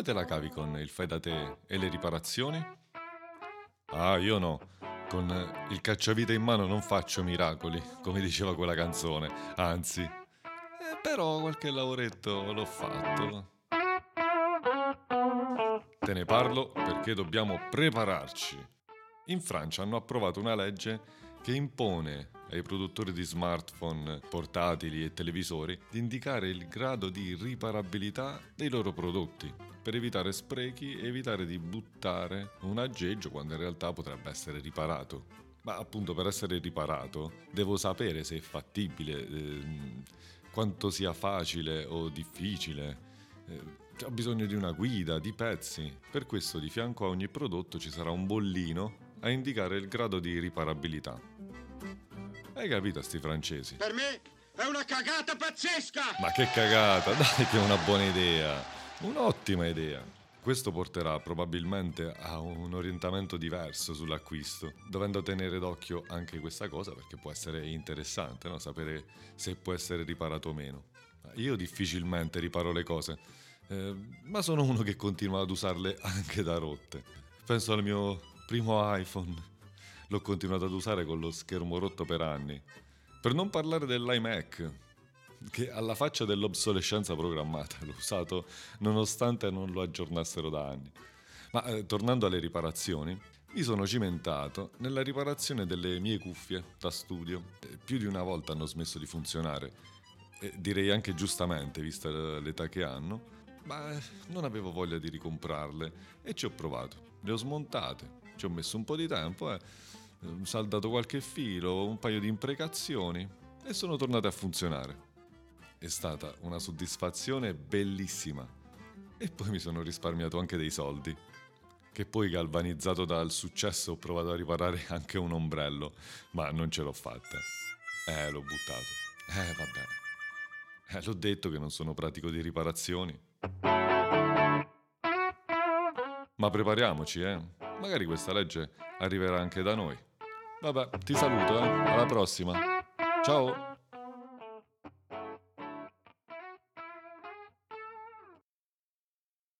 come te la cavi con il fai da te e le riparazioni? Ah, io no. Con il cacciavite in mano non faccio miracoli, come diceva quella canzone. Anzi, eh, però qualche lavoretto l'ho fatto. Te ne parlo perché dobbiamo prepararci. In Francia hanno approvato una legge che impone ai produttori di smartphone, portatili e televisori di indicare il grado di riparabilità dei loro prodotti per evitare sprechi e evitare di buttare un aggeggio quando in realtà potrebbe essere riparato. Ma appunto per essere riparato devo sapere se è fattibile, eh, quanto sia facile o difficile. Eh, ho bisogno di una guida, di pezzi. Per questo di fianco a ogni prodotto ci sarà un bollino a indicare il grado di riparabilità. Hai capito sti francesi? Per me è una cagata pazzesca! Ma che cagata, dai che è una buona idea, un'ottima idea. Questo porterà probabilmente a un orientamento diverso sull'acquisto, dovendo tenere d'occhio anche questa cosa perché può essere interessante no? sapere se può essere riparato o meno. Io difficilmente riparo le cose, eh, ma sono uno che continua ad usarle anche da rotte. Penso al mio primo iPhone. L'ho continuato ad usare con lo schermo rotto per anni. Per non parlare dell'iMac, che alla faccia dell'obsolescenza programmata l'ho usato nonostante non lo aggiornassero da anni. Ma eh, tornando alle riparazioni, mi sono cimentato nella riparazione delle mie cuffie da studio. Eh, più di una volta hanno smesso di funzionare, e direi anche giustamente, vista l'età che hanno, ma eh, non avevo voglia di ricomprarle e ci ho provato. Le ho smontate, ci ho messo un po' di tempo, eh, saldato qualche filo, un paio di imprecazioni e sono tornate a funzionare. È stata una soddisfazione bellissima. E poi mi sono risparmiato anche dei soldi. Che poi galvanizzato dal successo ho provato a riparare anche un ombrello, ma non ce l'ho fatta. Eh, l'ho buttato. Eh, va bene. Eh, l'ho detto che non sono pratico di riparazioni. Ma prepariamoci, eh. Magari questa legge arriverà anche da noi. Vabbè, ti saluto, eh. Alla prossima. Ciao!